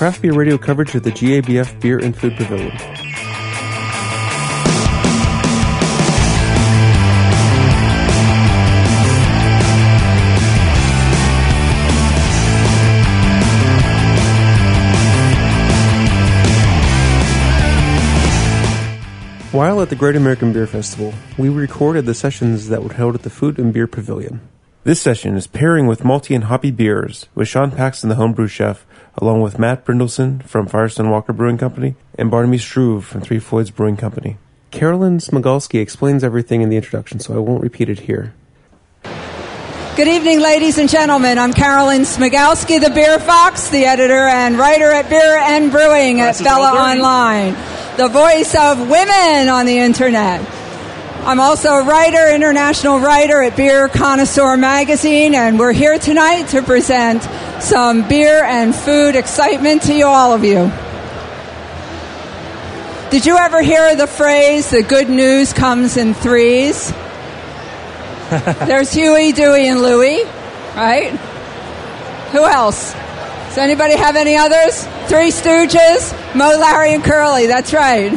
craft beer radio coverage of the GABF Beer and Food Pavilion. While at the Great American Beer Festival, we recorded the sessions that were held at the Food and Beer Pavilion. This session is pairing with malty and hoppy beers with Sean Paxton, the homebrew chef, along with Matt Brynildson from Firestone Walker Brewing Company and Barnaby Struve from Three Floyds Brewing Company. Carolyn Smagalski explains everything in the introduction, so I won't repeat it here. Good evening, ladies and gentlemen. I'm Carolyn Smagalski, the Beer Fox, the editor and writer at Beer and Brewing at Bella Online, the voice of women on the internet. I'm also a writer, international writer at Beer Connoisseur Magazine, and we're here tonight to present some beer and food excitement to you, all of you. Did you ever hear the phrase, the good news comes in threes? There's Huey, Dewey, and Louie, right? Who else? Does anybody have any others? Three Stooges, Moe, Larry, and Curly. That's right.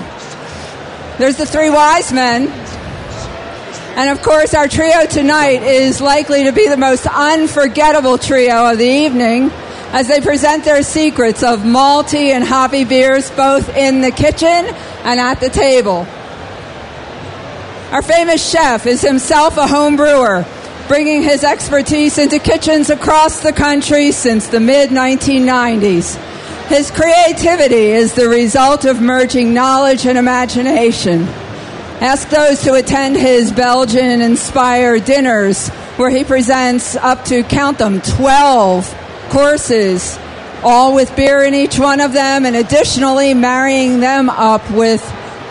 There's the three wise men. And of course, our trio tonight is likely to be the most unforgettable trio of the evening as they present their secrets of malty and hoppy beers both in the kitchen and at the table. Our famous chef is himself a home brewer, bringing his expertise into kitchens across the country since the mid 1990s. His creativity is the result of merging knowledge and imagination. Ask those to attend his Belgian inspired dinners, where he presents up to, count them, 12 courses, all with beer in each one of them, and additionally marrying them up with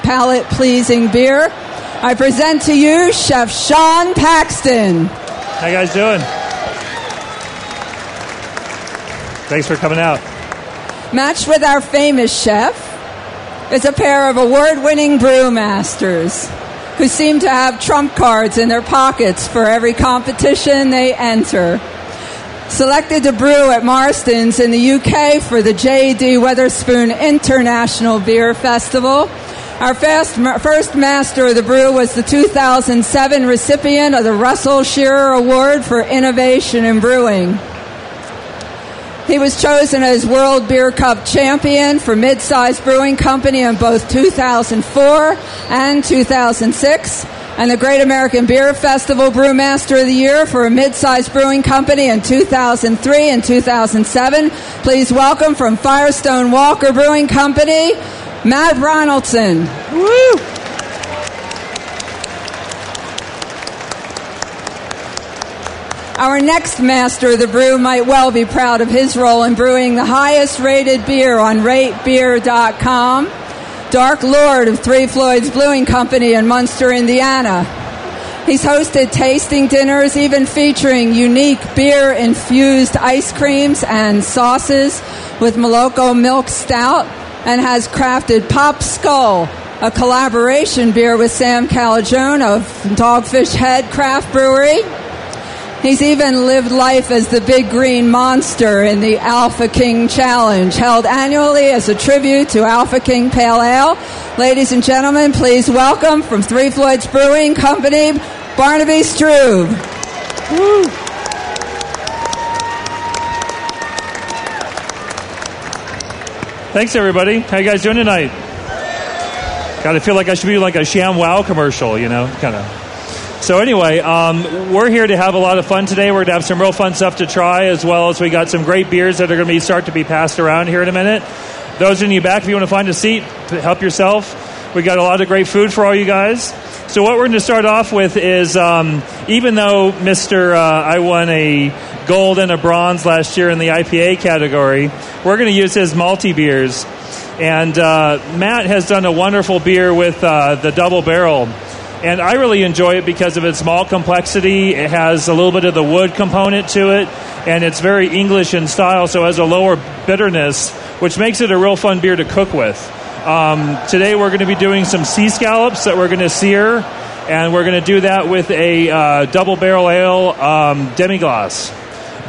palate pleasing beer. I present to you Chef Sean Paxton. How you guys doing? Thanks for coming out. Matched with our famous chef is a pair of award winning brewmasters who seem to have trump cards in their pockets for every competition they enter. Selected to brew at Marston's in the UK for the J.D. Wetherspoon International Beer Festival. Our first, first master of the brew was the 2007 recipient of the Russell Schehrer Award for Innovation in Brewing. He was chosen as World Beer Cup champion for Mid-Size Brewing Company in both 2004 and 2006, and the Great American Beer Festival Brewmaster of the Year for a Mid-Size Brewing Company in 2003 and 2007. Please welcome from Firestone Walker Brewing Company, Matt Brynildson. Woo! Our next master of the brew might well be proud of his role in brewing the highest rated beer on ratebeer.com. Dark Lord of Three Floyds Brewing Company in Munster, Indiana. He's hosted tasting dinners, even featuring unique beer infused ice creams and sauces with Moloko Milk Stout, and has crafted Pop Skull, a collaboration beer with Sam Calagione of Dogfish Head Craft Brewery. He's even lived life as the big green monster in the Alpha King Challenge, held annually as a tribute to Alpha King Pale Ale. Ladies and gentlemen, please welcome from Three Floyds Brewing Company, Barnaby Struve. Woo. Thanks, everybody. How you guys doing tonight? Got to feel like I should be like a Sham Wow commercial, you know, kind of. So anyway, um, we're here to have a lot of fun today. We're going to have some real fun stuff to try, as well as we got some great beers that are going to be start to be passed around here in a minute. Those in the back, if you want to find a seat, help yourself. We got a lot of great food for all you guys. So what we're going to start off with is, um, even though Mister uh, I won a gold and a bronze last year in the IPA category, we're going to use his multi beers. And uh, Matt has done a wonderful beer with uh, the double barrel and I really enjoy it because of its malt complexity. It has a little bit of the wood component to it, and it's very English in style, so it has a lower bitterness, which makes it a real fun beer to cook with. Um, today we're going to be doing some sea scallops that we're going to sear, and we're going to do that with a uh, double barrel ale um, demi glace.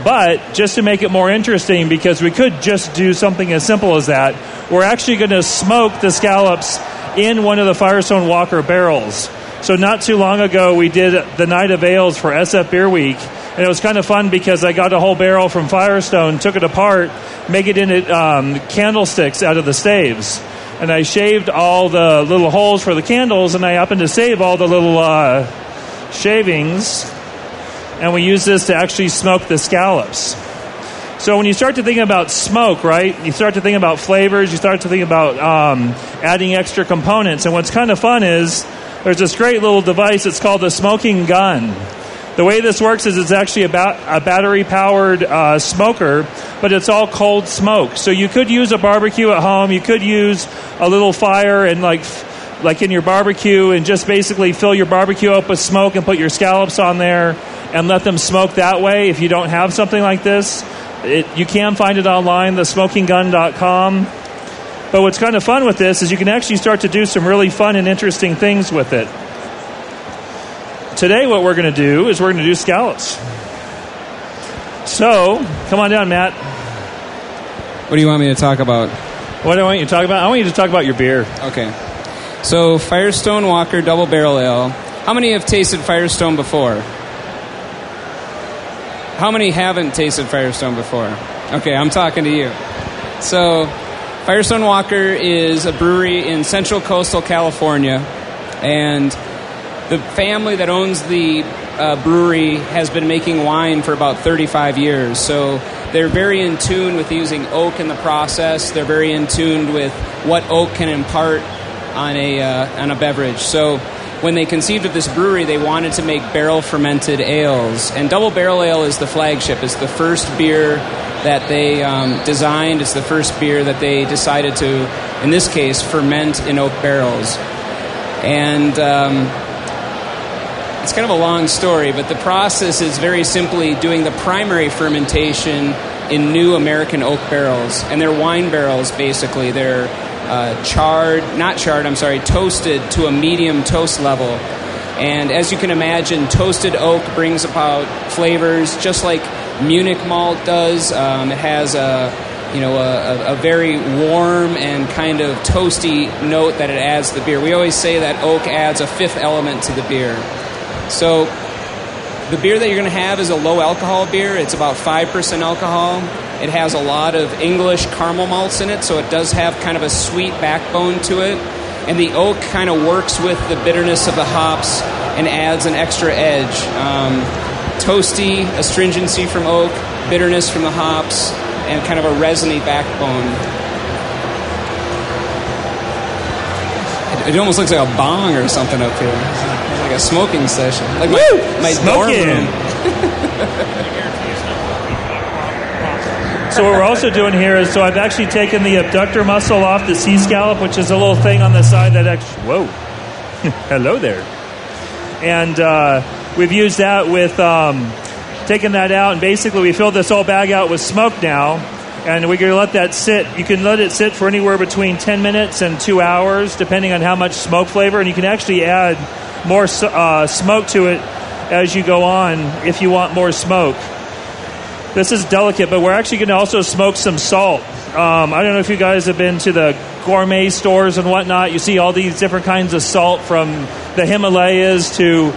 But just to make it more interesting, because we could just do something as simple as that, we're actually going to smoke the scallops in one of the Firestone Walker barrels. So not too long ago, we did the Night of Ales for SF Beer Week, and it was kind of fun because I got a whole barrel from Firestone, took it apart, make it into um, candlesticks out of the staves, and I shaved all the little holes for the candles, and I happened to save all the little uh, shavings, and we use this to actually smoke the scallops. So when you start to think about smoke, right, you start to think about flavors, you start to think about um, adding extra components, and what's kind of fun is there's this great little device. It's called the smoking gun. The way this works is it's actually a, ba- a battery powered uh, smoker, but it's all cold smoke. So you could use a barbecue at home. You could use a little fire and like like in your barbecue and just basically fill your barbecue up with smoke and put your scallops on there and let them smoke that way. If you don't have something like this, it, you can find it online, thesmokinggun.com. But what's kind of fun with this is you can actually start to do some really fun and interesting things with it. Today, what we're going to do is we're going to do scallops. So, come on down, Matt. What do you want me to talk about? What do I want you to talk about? I want you to talk about your beer. Okay. So, Firestone Walker Double Barrel Ale. How many have tasted Firestone before? How many haven't tasted Firestone before? Okay, I'm talking to you. So, Firestone Walker is a brewery in central coastal California, and the family that owns the uh, brewery has been making wine for about 35 years. So they're very in tune with using oak in the process. They're very in tune with what oak can impart on a uh, on a beverage. So when they conceived of this brewery, they wanted to make barrel fermented ales, and double barrel ale is the flagship. It's the first beer that they um, designed. It's the first beer that they decided to, in this case, ferment in oak barrels. And um, it's kind of a long story, but the process is very simply doing the primary fermentation in new American oak barrels. And they're wine barrels, basically. They're uh, charred, not charred, I'm sorry, toasted to a medium toast level. And as you can imagine, toasted oak brings about flavors just like Munich malt does. Um, it has a you know a, a, very warm and kind of toasty note that it adds to the beer. We always say that oak adds a fifth element to the beer. So the beer that you're going to have is a low alcohol beer. It's about 5% alcohol. It has a lot of English caramel malts in it, so it does have kind of a sweet backbone to it. And the oak kind of works with the bitterness of the hops and adds an extra edge. Um, toasty, astringency from oak, bitterness from the hops, and kind of a resiny backbone. It, it almost looks like a bong or something up here. It's like a smoking session. Like my, Woo! my dorm Smoking. room. So what we're also doing here is, so I've actually taken the abductor muscle off the sea scallop, which is a little thing on the side that actually, whoa, hello there. And uh, we've used that with, um, taking that out, and basically we filled this whole bag out with smoke now, and we're going to let that sit. You can let it sit for anywhere between 10 minutes and two hours, depending on how much smoke flavor, and you can actually add more uh, smoke to it as you go on if you want more smoke. This is delicate, but we're actually going to also smoke some salt. Um, I don't know if you guys have been to the gourmet stores and whatnot. You see all these different kinds of salt from the Himalayas to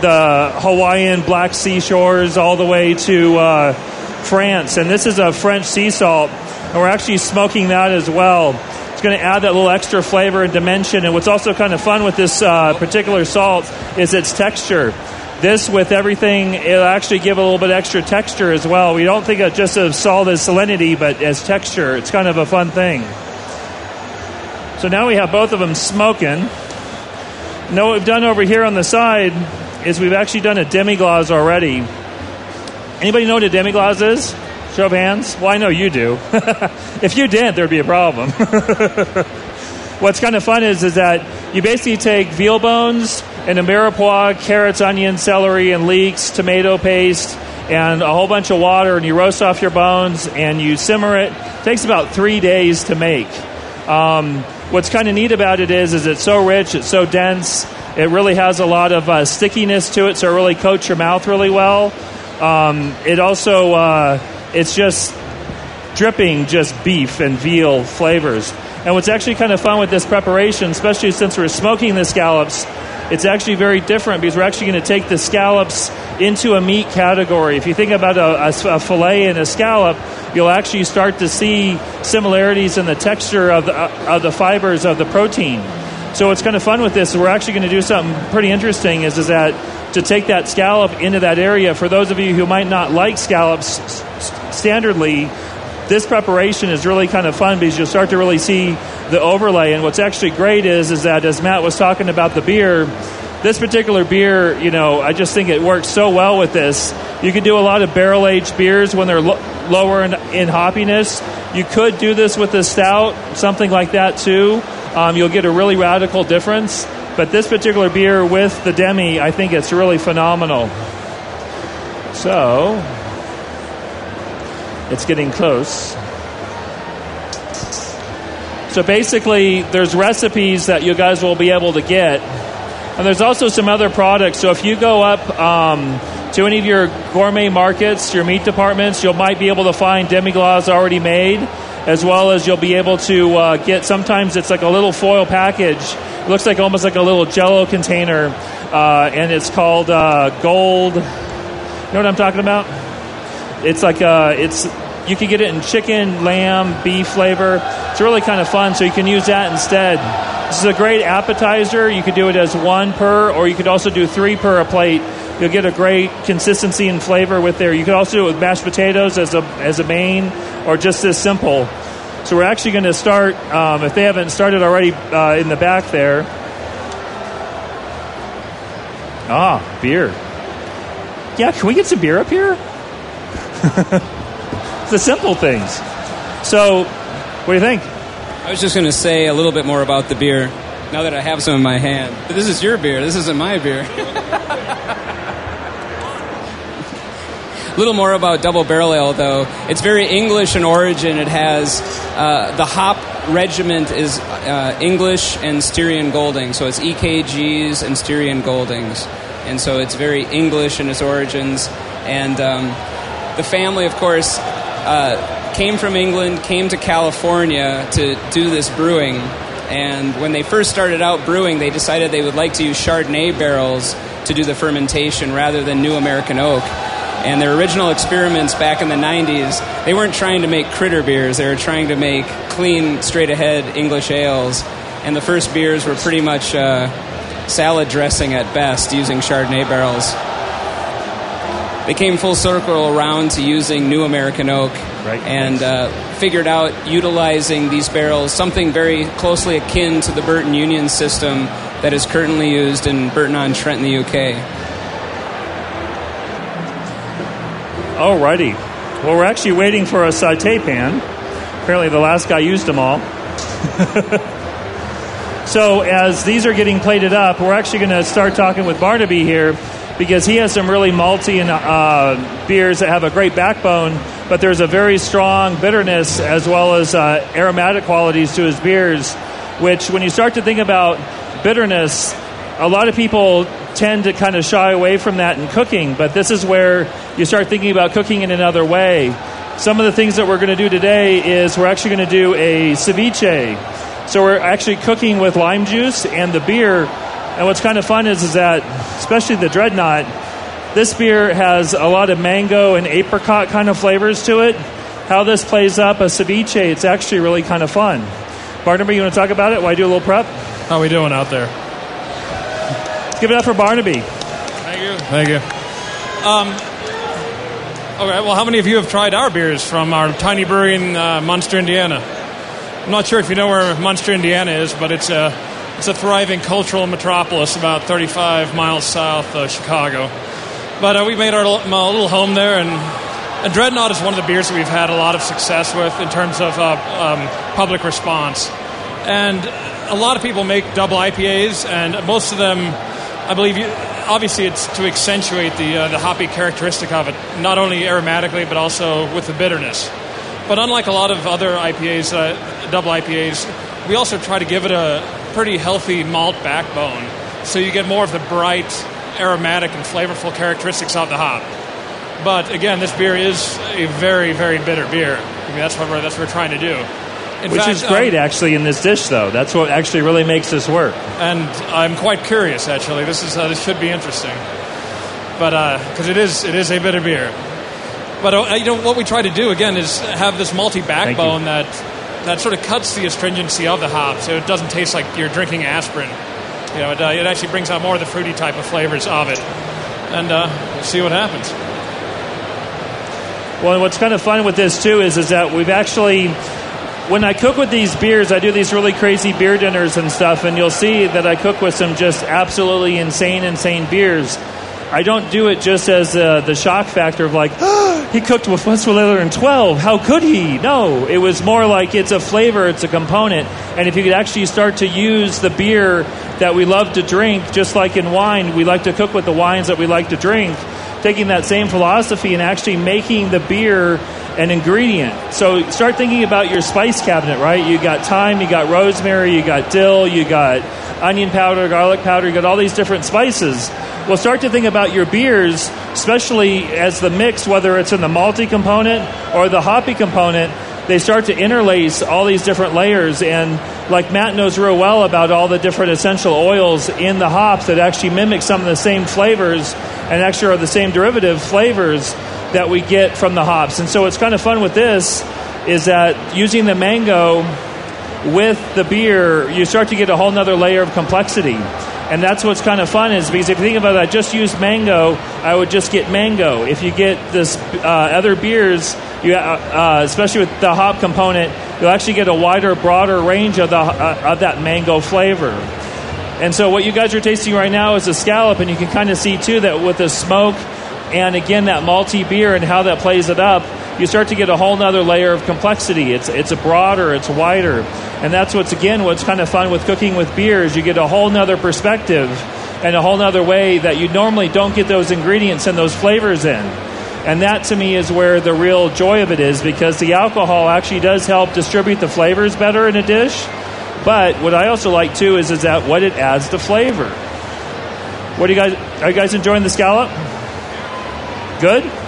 the Hawaiian Black Sea shores, all the way to uh, France. And this is a French sea salt, and we're actually smoking that as well. It's going to add that little extra flavor and dimension. And what's also kind of fun with this uh, particular salt is its texture. This, with everything, it'll actually give a little bit extra texture as well. We don't think of just of salt as salinity, but as texture. It's kind of a fun thing. So now we have both of them smoking. Now what we've done over here on the side is we've actually done a demi-glace already. Anybody know what a demi-glace is? Show of hands. Well, I know you do. if you didn't, there'd be a problem. What's kind of fun is is that you basically take veal bones and a mirepoix, carrots, onion, celery, and leeks, tomato paste, and a whole bunch of water, and you roast off your bones and you simmer it. It takes about three days to make. Um, what's kind of neat about it is, is it's so rich, it's so dense, it really has a lot of uh, stickiness to it, so it really coats your mouth really well. Um, it also uh, it's just dripping just beef and veal flavors. And what's actually kind of fun with this preparation, especially since we're smoking the scallops, it's actually very different because we're actually going to take the scallops into a meat category. If you think about a, a, a, fillet and a scallop, you'll actually start to see similarities in the texture of the, uh, of the fibers of the protein. So what's kind of fun with this, we're actually going to do something pretty interesting is, is that to take that scallop into that area, for those of you who might not like scallops standardly, this preparation is really kind of fun because you'll start to really see the overlay. And what's actually great is is that as Matt was talking about the beer, this particular beer, you know, I just think it works so well with this. You can do a lot of barrel aged beers when they're lo- lower in, in, hoppiness. You could do this with a stout, something like that too. Um, you'll get a really radical difference. But this particular beer with the demi, I think it's really phenomenal. So, it's getting close. So basically, there's recipes that you guys will be able to get. And there's also some other products. So if you go up um, to any of your gourmet markets, your meat departments, you might be able to find demi-glace already made, as well as you'll be able to uh, get, sometimes it's like a little foil package. It looks like almost like a little jello container, uh, and it's called uh, Gold. You know what I'm talking about? It's like uh, it's you can get it in chicken, lamb, beef flavor. It's really kind of fun, so you can use that instead. This is a great appetizer. You could do it as one per, or you could also do three per a plate. You'll get a great consistency and flavor with there. You could also do it with mashed potatoes as a as a main, or just as simple. So we're actually going to start. Um, if they haven't started already uh, in the back there. Ah, beer. Yeah, can we get some beer up here? the simple things. So, what do you think? I was just going to say a little bit more about the beer now that I have some in my hand. But this is your beer. This isn't my beer. a little more about double barrel ale, though. It's very English in origin. It has uh, the hop regiment is uh, English and Styrian Golding, so it's EKGs and Styrian Goldings, and so it's very English in its origins. And um, the family, of course, uh, came from England, came to California to do this brewing. And when they first started out brewing, they decided they would like to use Chardonnay barrels to do the fermentation rather than new American oak. And their original experiments back in the 90s, they weren't trying to make critter beers, they were trying to make clean, straight ahead English ales. And the first beers were pretty much uh, salad dressing at best using Chardonnay barrels they came full circle around to using new American oak right. and uh, figured out utilizing these barrels, something very closely akin to the Burton Union system that is currently used in Burton on Trent in the UK. Alrighty. Well, we're actually waiting for a saute pan. Apparently, the last guy used them all. so, as these are getting plated up, we're actually going to start talking with Barnaby here because he has some really malty and uh, beers that have a great backbone, but there's a very strong bitterness as well as uh, aromatic qualities to his beers, which when you start to think about bitterness, a lot of people tend to kind of shy away from that in cooking, but this is where you start thinking about cooking in another way. Some of the things that we're going to do today is we're actually going to do a ceviche. So we're actually cooking with lime juice and the beer and what's kind of fun is, is that, especially the Dreadnought, this beer has a lot of mango and apricot kind of flavors to it. How this plays up a ceviche, it's actually really kind of fun. Barnaby, you want to talk about it while I do a little prep? How are we doing out there? Let's give it up for Barnaby. Thank you. Thank you. Um, okay, well, how many of you have tried our beers from our tiny brewery in uh, Munster, Indiana? I'm not sure if you know where Munster, Indiana is, but it's a it's a thriving cultural metropolis about 35 miles south of Chicago. But uh, we made our little, little home there, and, and, Dreadnought is one of the beers that we've had a lot of success with in terms of uh, um, public response. And a lot of people make double IPAs, and most of them, I believe, you, obviously it's to accentuate the, uh, the hoppy characteristic of it, not only aromatically, but also with the bitterness. But unlike a lot of other IPAs, uh, double IPAs, we also try to give it a pretty healthy malt backbone. So you get more of the bright, aromatic, and flavorful characteristics of the hop. But again, this beer is a very, very bitter beer. I mean, that's what we're, that's what we're trying to do. In Which fact, is great, um, actually, in this dish, though. That's what actually really makes this work. And I'm quite curious, actually. This is uh, this should be interesting, but because uh, it is it is a bitter beer. But uh, you know what we try to do again is have this malty backbone that that sort of cuts the astringency of the hop, so it doesn't taste like you're drinking aspirin. You know, it, uh, it actually brings out more of the fruity type of flavors of it, and uh, we'll see what happens. Well, what's kind of fun with this too is is that we've actually when I cook with these beers, I do these really crazy beer dinners and stuff, and you'll see that I cook with some just absolutely insane, insane beers. I don't do it just as uh, the shock factor of like, oh, he cooked with Westy 12. How could he? No, it was more like it's a flavor, it's a component. And if you could actually start to use the beer that we love to drink, just like in wine, we like to cook with the wines that we like to drink, taking that same philosophy and actually making the beer an ingredient. So start thinking about your spice cabinet, right? You got thyme, you got rosemary, you got dill, you got onion powder, garlic powder, you got all these different spices. Well, start to think about your beers, especially as the mix, whether it's in the malty component or the hoppy component, they start to interlace all these different layers. And like Matt knows real well about all the different essential oils in the hops that actually mimic some of the same flavors and actually are the same derivative flavors that we get from the hops. And so what's kind of fun with this is that using the mango with the beer, you start to get a whole nother layer of complexity. And that's what's kind of fun is because if you think about it, I just use mango, I would just get mango. If you get this uh, other beers, you, uh, uh, especially with the hop component, you'll actually get a wider, broader range of, the, uh, of that mango flavor. And so what you guys are tasting right now is a scallop, and you can kind of see too that with the smoke and again that malty beer and how that plays it up, you start to get a whole nother layer of complexity. It's it's broader, it's wider, and that's what's again what's kind of fun with cooking with beer is You get a whole nother perspective and a whole nother way that you normally don't get those ingredients and those flavors in. And that to me is where the real joy of it is because the alcohol actually does help distribute the flavors better in a dish. But what I also like too is, is that what it adds to flavor. What do you guys are you guys enjoying the scallop? Good?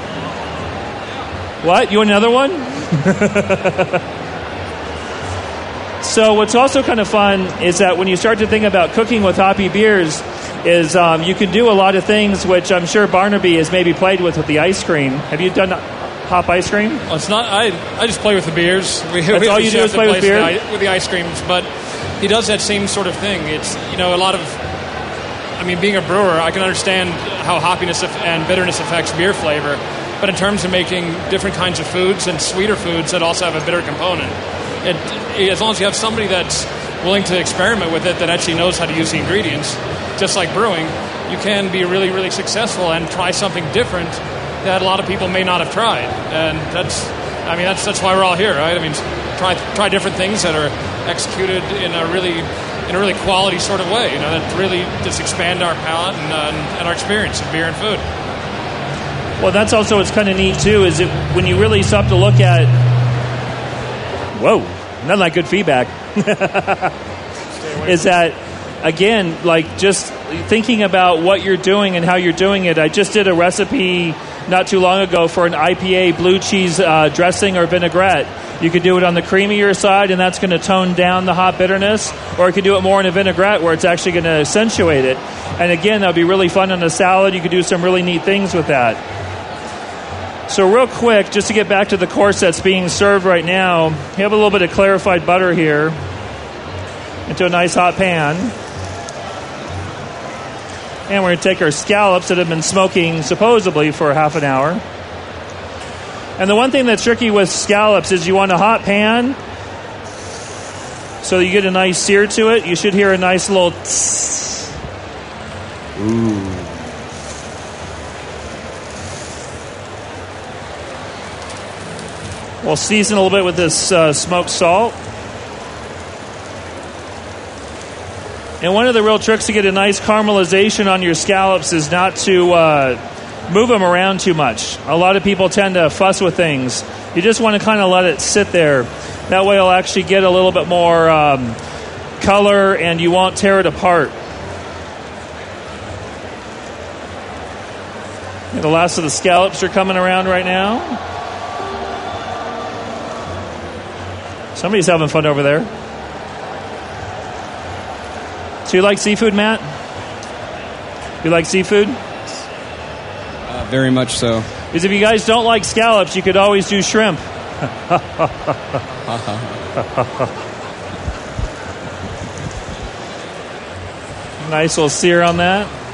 What? You want another one? so what's also kind of fun is that when you start to think about cooking with hoppy beers, is um, you can do a lot of things which I'm sure Barnaby has maybe played with with the ice cream. Have you done hop ice cream? Well, it's not. I I just play with the beers. We, That's we all you do is play with beer with the ice creams, but he does that same sort of thing. It's you know a lot of I mean, being a brewer, I can understand how hoppiness and bitterness affects beer flavor. But in terms of making different kinds of foods and sweeter foods that also have a bitter component, it, as long as you have somebody that's willing to experiment with it, that actually knows how to use the ingredients, just like brewing, you can be really, really successful and try something different that a lot of people may not have tried. And that's, I mean, that's that's why we're all here, right? I mean, try try different things that are executed in a really in a really quality sort of way, you know, that really just expand our palate and, uh, and our experience of beer and food. Well, that's also what's kind of neat too. Is it when you really stop to look at, whoa, none like good feedback. is that again, like just thinking about what you're doing and how you're doing it. I just did a recipe not too long ago for an IPA blue cheese uh, dressing or vinaigrette you could do it on the creamier side, and that's going to tone down the hot bitterness, or you could do it more in a vinaigrette where it's actually going to accentuate it. And again, that would be really fun on a salad. You could do some really neat things with that. So, real quick, just to get back to the course that's being served right now, you have a little bit of clarified butter here into a nice hot pan. And we're going to take our scallops that have been smoking supposedly for half an hour. And the one thing that's tricky with scallops is you want a hot pan so you get a nice sear to it. You should hear a nice little tss. Ooh. We'll season a little bit with this uh, smoked salt. And one of the real tricks to get a nice caramelization on your scallops is not to uh, move them around too much. A lot of people tend to fuss with things. You just want to kind of let it sit there. That way, it'll actually get a little bit more um, color and you won't tear it apart. The last of the scallops are coming around right now. Somebody's having fun over there. So you like seafood, Matt? You like seafood? Uh, very much so. Because if you guys don't like scallops, you could always do shrimp. nice little sear on that.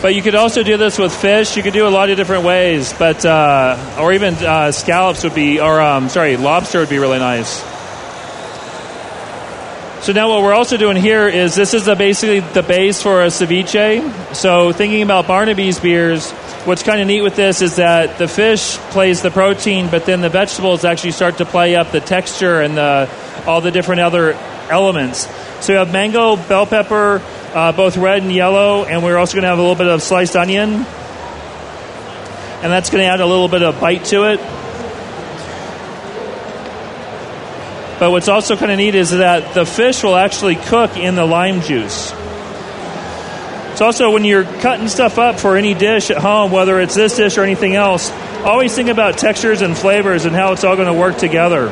But you could also do this with fish. You could do a lot of different ways. But uh, or even uh, scallops would be, or um, sorry, lobster would be really nice. So now what we're also doing here is this is a, basically the base for a ceviche. So thinking about Barnaby's beers, what's kind of neat with this is that the fish plays the protein, but then the vegetables actually start to play up the texture and the, all the different other elements. So you have mango, bell pepper, uh, both red and yellow, and we're also going to have a little bit of sliced onion. And that's going to add a little bit of bite to it. But what's also kind of neat is that the fish will actually cook in the lime juice. So also when you're cutting stuff up for any dish at home, whether it's this dish or anything else, always think about textures and flavors and how it's all going to work together.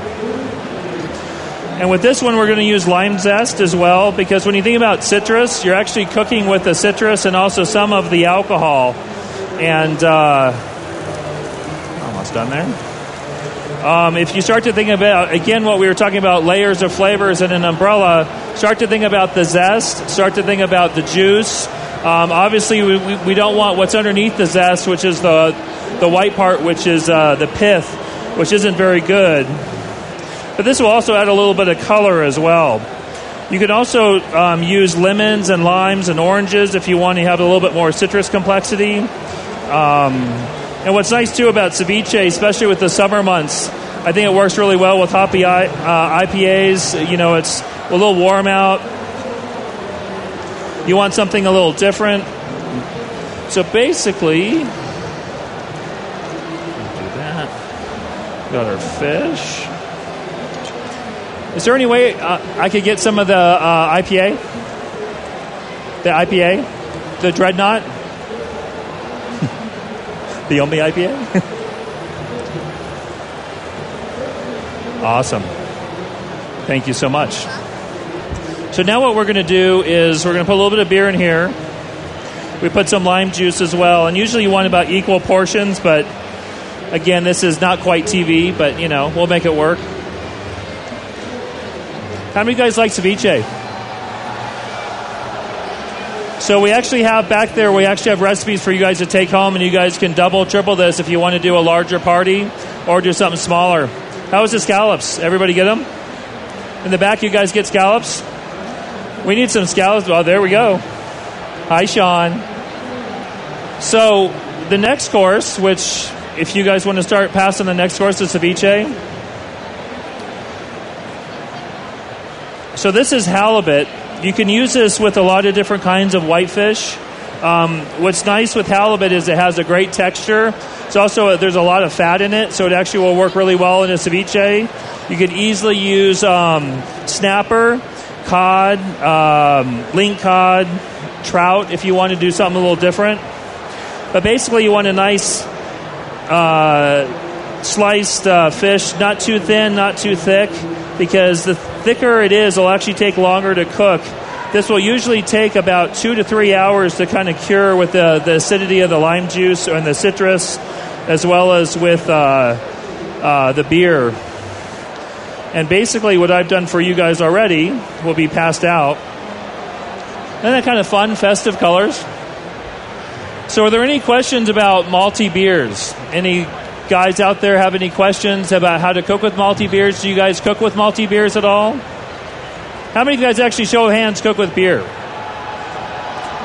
And with this one, we're going to use lime zest as well because when you think about citrus, you're actually cooking with the citrus and also some of the alcohol. And uh, almost done there. Um, if you start to think about, again, what we were talking about layers of flavors in an umbrella, start to think about the zest, start to think about the juice. Um, obviously, we, we, don't want what's underneath the zest, which is the, the white part, which is uh, the pith, which isn't very good. But this will also add a little bit of color as well. You can also um, use lemons and limes and oranges if you want to have a little bit more citrus complexity. Um, and what's nice too about ceviche, especially with the summer months, I think it works really well with hoppy uh, IPAs. You know, it's a little warm out. You want something a little different. So basically, do that. Got our fish. Is there any way uh, I could get some of the uh, IPA? The IPA? The Dreadnought? the only IPA? awesome. Thank you so much. So now what we're going to do is we're going to put a little bit of beer in here. We put some lime juice as well, and usually you want about equal portions, but again, this is not quite TV, but you know, we'll make it work. How many guys like ceviche? So we actually have back there, we actually have recipes for you guys to take home, and you guys can double, triple this if you want to do a larger party or do something smaller. How is the scallops? Everybody get them? In the back, you guys get scallops? We need some scallops. Oh, there we go. Hi, Sean. So the next course, which if you guys want to start passing the next course to ceviche. So this is halibut you can use this with a lot of different kinds of whitefish. Um, what's nice with halibut is it has a great texture. It's also there's a lot of fat in it, so it actually will work really well in a ceviche. You could easily use um, snapper, cod, um, lingcod, trout if you want to do something a little different. But basically, you want a nice uh, sliced uh, fish, not too thin, not too thick, because the thicker it is, it'll actually take longer to cook. This will usually take about two to three hours to kind of cure with the, the acidity of the lime juice and the citrus, as well as with uh, uh, the beer. And basically, what I've done for you guys already will be passed out. And that kind of fun, festive colors. So, are there any questions about malty beers? Any guys out there have any questions about how to cook with malty beers? Do you guys cook with malty beers at all? How many of you guys actually show hands cook with beer?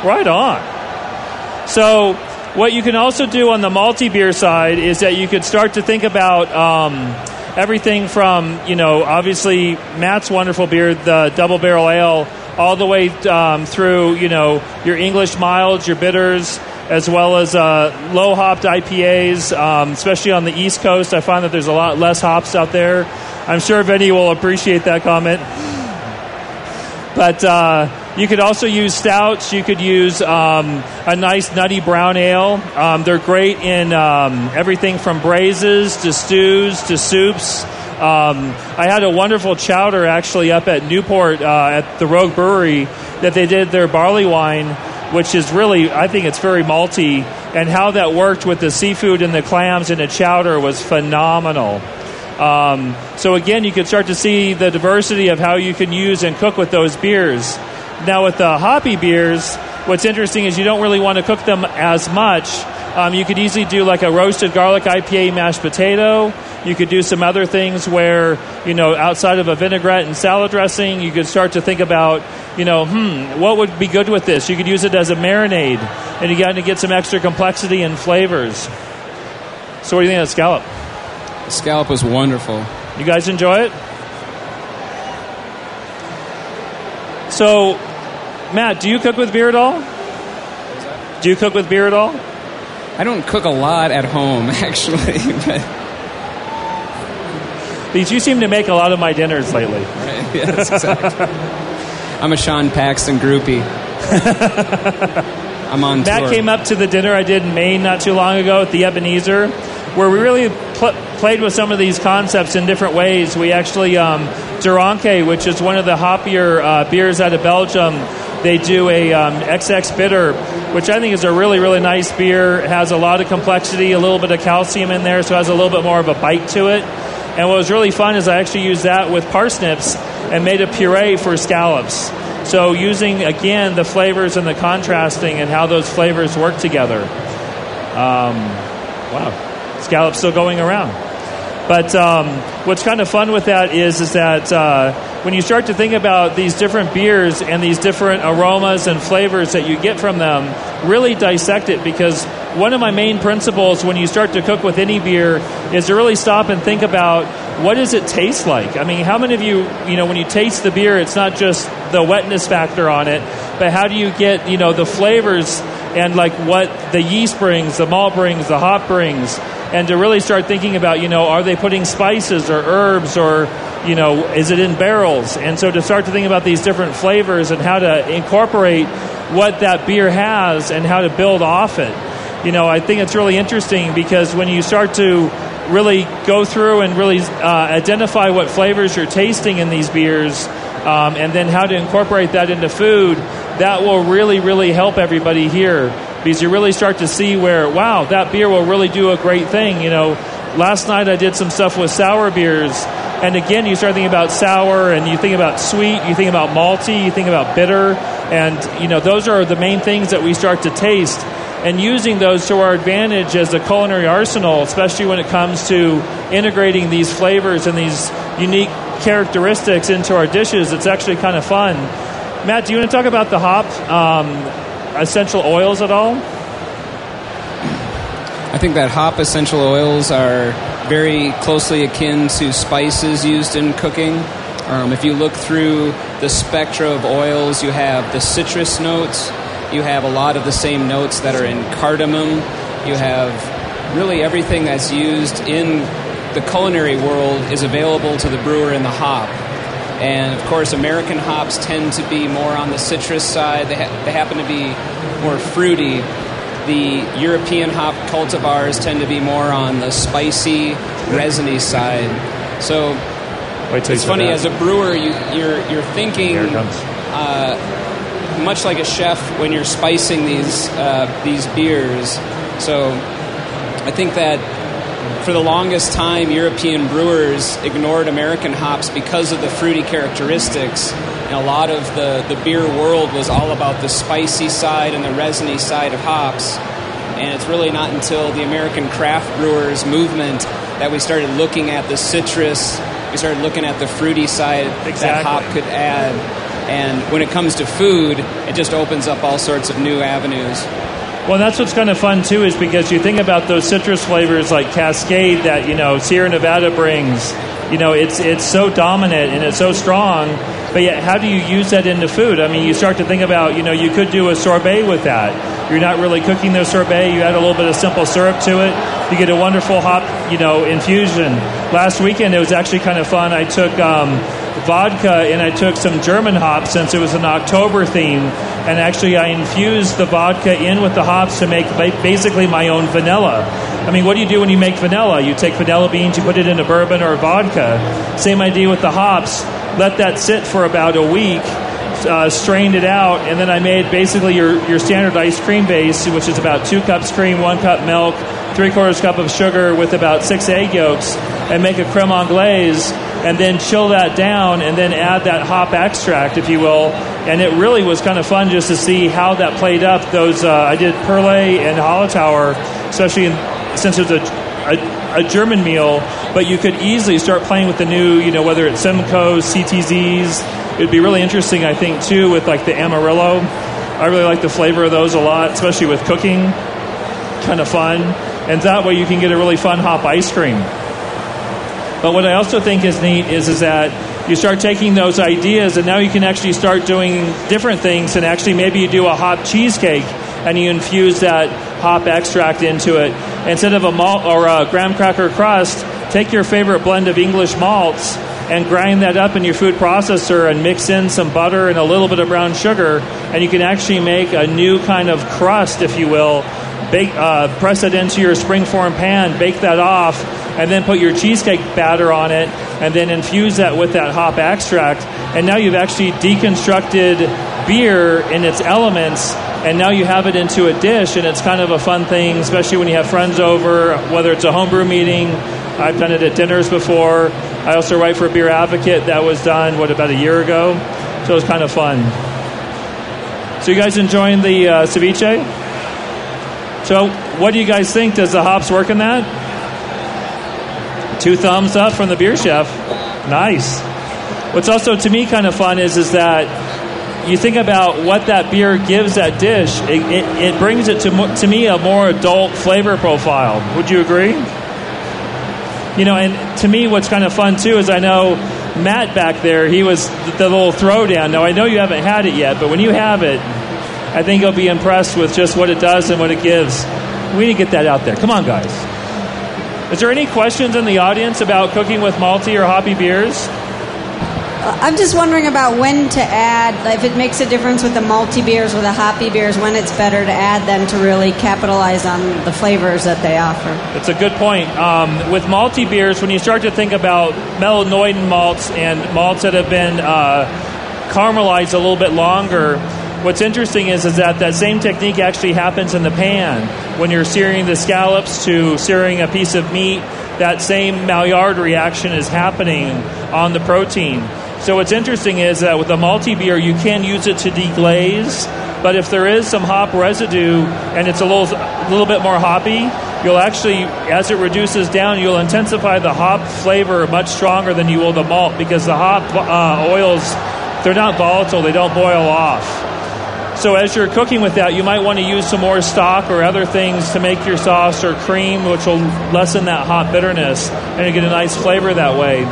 Right on. So, what you can also do on the malty beer side is that you could start to think about um, everything from, you know, obviously Matt's wonderful beer, the double barrel ale, all the way um, through, you know, your English milds, your bitters, as well as uh, low hopped IPAs, um, especially on the East Coast. I find that there's a lot less hops out there. I'm sure Vinny will appreciate that comment. But uh, You could also use stouts. You could use um, a nice nutty brown ale. Um, they're great in um, everything from braises to stews to soups. Um, I had a wonderful chowder actually up at Newport uh, at the Rogue Brewery that they did their barley wine, which is really, I think it's very malty. And how that worked with the seafood and the clams in the chowder was phenomenal. Um, so again, you can start to see the diversity of how you can use and cook with those beers. Now, with the hoppy beers, what's interesting is you don't really want to cook them as much. Um, you could easily do like a roasted garlic IPA mashed potato. You could do some other things where, you know, outside of a vinaigrette and salad dressing, you could start to think about, you know, hmm, what would be good with this? You could use it as a marinade, and you got to get some extra complexity and flavors. So, what do you think of the scallop? The scallop was wonderful. You guys enjoy it? So, Matt, do you cook with beer at all? Do you cook with beer at all? I don't cook a lot at home, actually. but Because you seem to make a lot of my dinners lately. yes, exactly. I'm a Sean Paxton groupie. I'm on Matt tour. came up to the dinner I did in Maine not too long ago at the Ebenezer, where we really pl- played with some of these concepts in different ways. We actually, um, De Ranke, which is one of the hoppier uh, beers out of Belgium, they do a um, XX bitter, which I think is a really, really nice beer. It has a lot of complexity, a little bit of calcium in there, so it has a little bit more of a bite to it. And what was really fun is I actually used that with parsnips and made a puree for scallops. So using again the flavors and the contrasting and how those flavors work together. Um, wow, scallops still going around. But um, what's kind of fun with that is is that uh, when you start to think about these different beers and these different aromas and flavors that you get from them, really dissect it because one of my main principles when you start to cook with any beer is to really stop and think about what does it taste like. I mean, how many of you, you know, when you taste the beer, it's not just the wetness factor on it, but how do you get, you know, the flavors and like what the yeast brings, the malt brings, the hop brings, and to really start thinking about, you know, are they putting spices or herbs or, you know, is it in barrels? And so to start to think about these different flavors and how to incorporate what that beer has and how to build off it. You know, I think it's really interesting because when you start to really go through and really uh, identify what flavors you're tasting in these beers um, and then how to incorporate that into food, that will really, really help everybody here because you really start to see where, wow, that beer will really do a great thing. You know, last night I did some stuff with sour beers, and again, you start thinking about sour and you think about sweet, you think about malty, you think about bitter, and, you know, those are the main things that we start to taste. And using those to our advantage as a culinary arsenal, especially when it comes to integrating these flavors and these unique characteristics into our dishes, it's actually kind of fun. Matt, do you want to talk about the hop um, essential oils at all? I think that hop essential oils are very closely akin to spices used in cooking. Um, if you look through the spectra of oils, you have the citrus notes, you have a lot of the same notes that are in cardamom, you have really everything that's used in the culinary world is available to the brewer in the hop. And of course, American hops tend to be more on the citrus side. They, ha- they happen to be more fruity. The European hop cultivars tend to be more on the spicy, resiny side. So it's funny as a brewer, you, you're you're thinking Here it comes. uh, much like a chef when you're spicing these uh, these beers. So I think that for the longest time, European brewers ignored American hops because of the fruity characteristics. And a lot of the, the beer world was all about the spicy side and the resiny side of hops. And it's really not until the American craft brewers movement that we started looking at the citrus, we started looking at the fruity side that hop could add. And when it comes to food, it just opens up all sorts of new avenues. Well, that's what's kind of fun too, is because you think about those citrus flavors like Cascade that you know Sierra Nevada brings. You know, it's it's so dominant and it's so strong, but yet how do you use that into food? I mean, you start to think about you know you could do a sorbet with that. You're not really cooking the sorbet. You add a little bit of simple syrup to it. You get a wonderful hop you know infusion. Last weekend it was actually kind of fun. I took um, vodka and I took some German hops since it was an October theme, and actually I infused the vodka in with the hops to make basically my own vanilla. I mean, what do you do when you make vanilla? You take vanilla beans, you put it in a bourbon or a vodka. Same idea with the hops. Let that sit for about a week. Uh, strained it out, and then I made basically your, your standard ice cream base, which is about two cups cream, one cup milk, three quarters cup of sugar with about six egg yolks, and make a creme anglaise and then chill that down and then add that hop extract, if you will. And it really was kind of fun just to see how that played up. Those uh, I did Perle and Hallertauer, especially in, since it's a, a, a, German meal, but you could easily start playing with the new, you know, whether it's Simcoe's, CTZs. It'd be really interesting, I think, too, with like the Amarillo. I really like the flavor of those a lot, especially with cooking. Kind of fun. And that way you can get a really fun hop ice cream. But what I also think is neat is, is that you start taking those ideas and now you can actually start doing different things and actually maybe you do a hop cheesecake and you infuse that hop extract into it. Instead of a malt or a graham cracker crust, take your favorite blend of English malts and grind that up in your food processor and mix in some butter and a little bit of brown sugar, and you can actually make a new kind of crust, if you will. Bake, uh, press it into your springform pan, bake that off, and then put your cheesecake batter on it, and then infuse that with that hop extract. And now you've actually deconstructed beer in its elements, and now you have it into a dish, and it's kind of a fun thing, especially when you have friends over, whether it's a homebrew meeting. I've done it at dinners before. I also write for Beer Advocate. That was done, what, about a year ago? So it was kind of fun. So you guys enjoying the uh, ceviche? So what do you guys think? Does the hops work in that? Two thumbs up from the beer chef. Nice. What's also to me kind of fun is is that you think about what that beer gives that dish. It, it, it brings it to to me a more adult flavor profile. Would you agree? You know, and to me, what's kind of fun too is I know Matt back there. He was the, the little throwdown. Now I know you haven't had it yet, but when you have it, I think you'll be impressed with just what it does and what it gives. We need to get that out there. Come on, guys. Is there any questions in the audience about cooking with malty or hoppy beers? I'm just wondering about when to add, if it makes a difference with the malty beers or the hoppy beers, when it's better to add them to really capitalize on the flavors that they offer. That's a good point. Um, with malty beers, when you start to think about melanoidin malts and malts that have been uh, caramelized a little bit longer, What's interesting is, is that that same technique actually happens in the pan. When you're searing the scallops to searing a piece of meat, that same Maillard reaction is happening on the protein. So what's interesting is that with a malty beer, you can use it to deglaze, but if there is some hop residue and it's a little, a little bit more hoppy, you'll actually, as it reduces down, you'll intensify the hop flavor much stronger than you will the malt because the hop uh, oils, they're not volatile, they don't boil off. So as you're cooking with that, you might want to use some more stock or other things to make your sauce or cream, which will lessen that hot bitterness, and you get a nice flavor that way.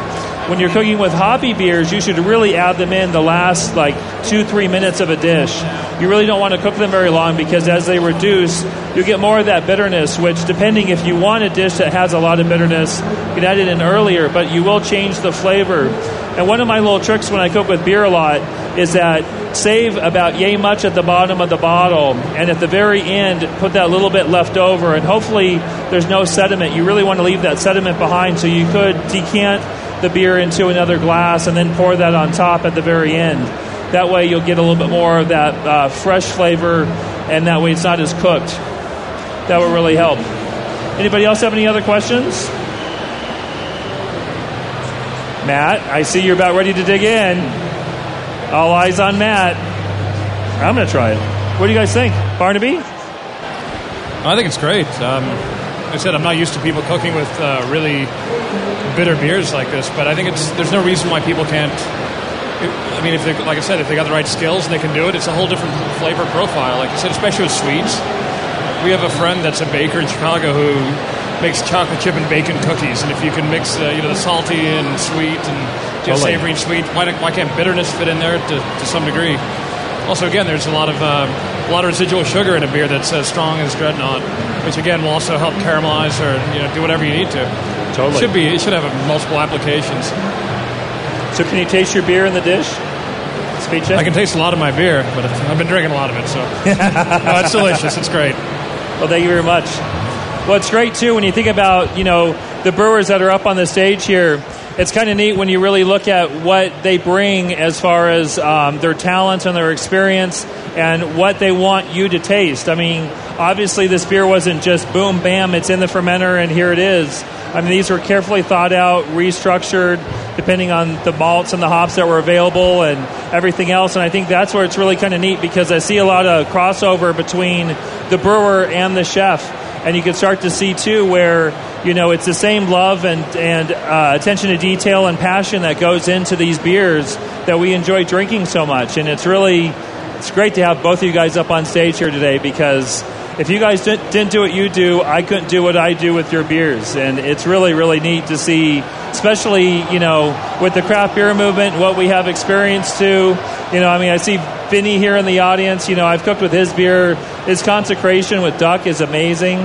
When you're cooking with hoppy beers, you should really add them in the last like two, three minutes of a dish. You really don't want to cook them very long because as they reduce, you get more of that bitterness, which depending if you want a dish that has a lot of bitterness, you can add it in earlier, but you will change the flavor. And one of my little tricks when I cook with beer a lot is that save about yay much at the bottom of the bottle, and at the very end, put that little bit left over, and hopefully there's no sediment. You really want to leave that sediment behind, so you could decant the beer into another glass and then pour that on top at the very end. That way, you'll get a little bit more of that uh, fresh flavor, and that way it's not as cooked. That would really help. Anybody else have any other questions? Matt, I see you're about ready to dig in. All eyes on Matt. I'm going to try it. What do you guys think? Barnaby? I think it's great. Um, like I said, I'm not used to people cooking with uh, really bitter beers like this, but I think it's there's no reason why people can't. I mean, if they, like I said, if they got the right skills and they can do it, it's a whole different flavor profile. Like I said, especially with sweets. We have a friend that's a baker in Chicago who makes chocolate chip and bacon cookies, and if you can mix, uh, you know, the salty and sweet and just totally. savory and sweet, why, why can't bitterness fit in there to, to some degree? Also, again, there's a lot of uh, a lot of residual sugar in a beer that's as strong as Dreadnaught, which again will also help caramelize or you know do whatever you need to. Totally, it should be it should have multiple applications. So can you taste your beer in the dish? Speed check. I can taste a lot of my beer, but I've been drinking a lot of it, so no, it's delicious. It's great. Well, thank you very much. Well, it's great too when you think about you know the brewers that are up on the stage here. It's kind of neat when you really look at what they bring as far as um, their talent and their experience and what they want you to taste. I mean, obviously, this beer wasn't just boom, bam, it's in the fermenter and here it is. I mean, these were carefully thought out, restructured, depending on the malts and the hops that were available and everything else. And I think that's where it's really kind of neat because I see a lot of crossover between the brewer and the chef. And you can start to see too where you know it's the same love and and uh, attention to detail and passion that goes into these beers that we enjoy drinking so much. And it's really it's great to have both of you guys up on stage here today because if you guys didn't do what you do, I couldn't do what I do with your beers. And it's really, really neat to see, especially, you know, with the craft beer movement, what we have experienced too. You know, I mean, I see Vinny here in the audience. You know, I've cooked with his beer. His consecration with duck is amazing.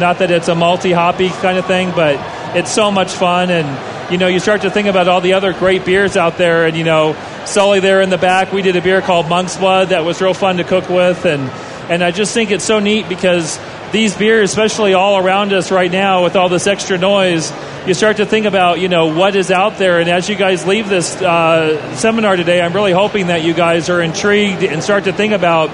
Not that it's a multi hoppy kind of thing, but it's so much fun. And, you know, you start to think about all the other great beers out there. And, you know, Sully there in the back, we did a beer called Monk's Blood that was real fun to cook with. And, and I just think it's so neat because these beers, especially all around us right now with all this extra noise, you start to think about, you know, what is out there. And as you guys leave this uh, seminar today, I'm really hoping that you guys are intrigued and start to think about,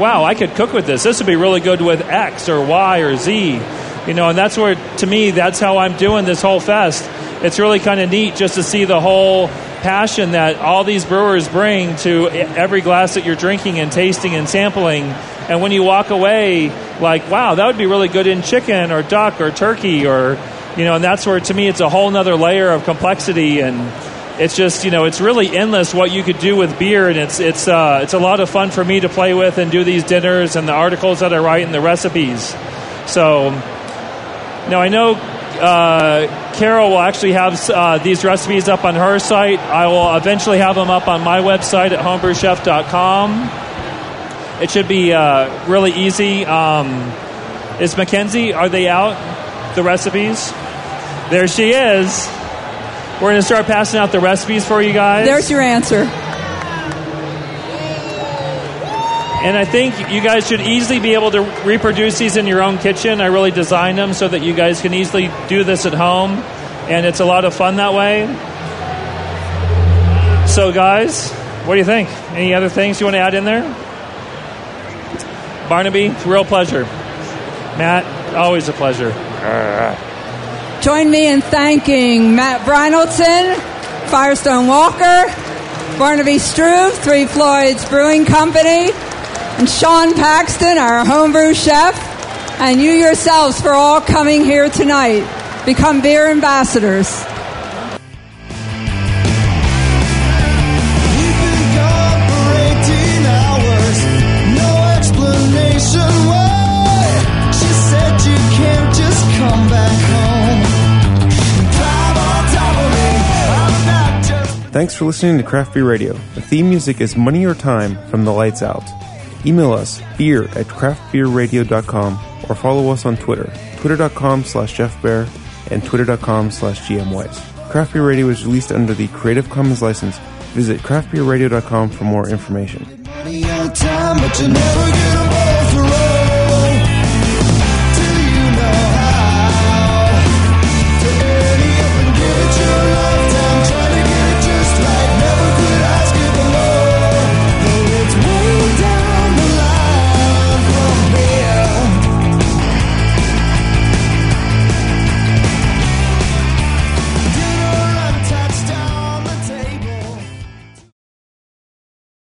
wow, I could cook with this. This would be really good with X or Y or Z. You know, and that's where, to me, that's how I'm doing this whole fest. It's really kind of neat just to see the whole passion that all these brewers bring to every glass that you're drinking and tasting and sampling and when you walk away, like, wow, that would be really good in chicken or duck or turkey or, you know, and that's where to me it's a whole nother layer of complexity and it's just you know it's really endless what you could do with beer and it's it's uh, it's a lot of fun for me to play with and do these dinners and the articles that I write and the recipes. So now I know uh, Carol will actually have uh, these recipes up on her site. I will eventually have them up on my website at homebrewchef.com. It should be uh, really easy. Um, is Mackenzie? Are they out? The recipes? There she is. We're going to start passing out the recipes for you guys. There's your answer. And I think you guys should easily be able to reproduce these in your own kitchen. I really designed them so that you guys can easily do this at home. And it's a lot of fun that way. So, guys, what do you think? Any other things you want to add in there? Barnaby, real pleasure. Matt, always a pleasure. Uh, Join me in thanking Matt Brynildson, Firestone Walker, Barnaby Struve, Three Floyds Brewing Company, and Sean Paxton, our homebrew chef, and you yourselves for all coming here tonight. Become beer ambassadors. Thanks for listening to Craft Beer Radio. The theme music is Money or Time from The Lights Out. Email us beer at craftbeerradio.com or follow us on Twitter, twitter.com slash jeffbear and twitter.com slash gmwise. Craft Beer Radio is released under the Creative Commons license. Visit craftbeerradio.com for more information.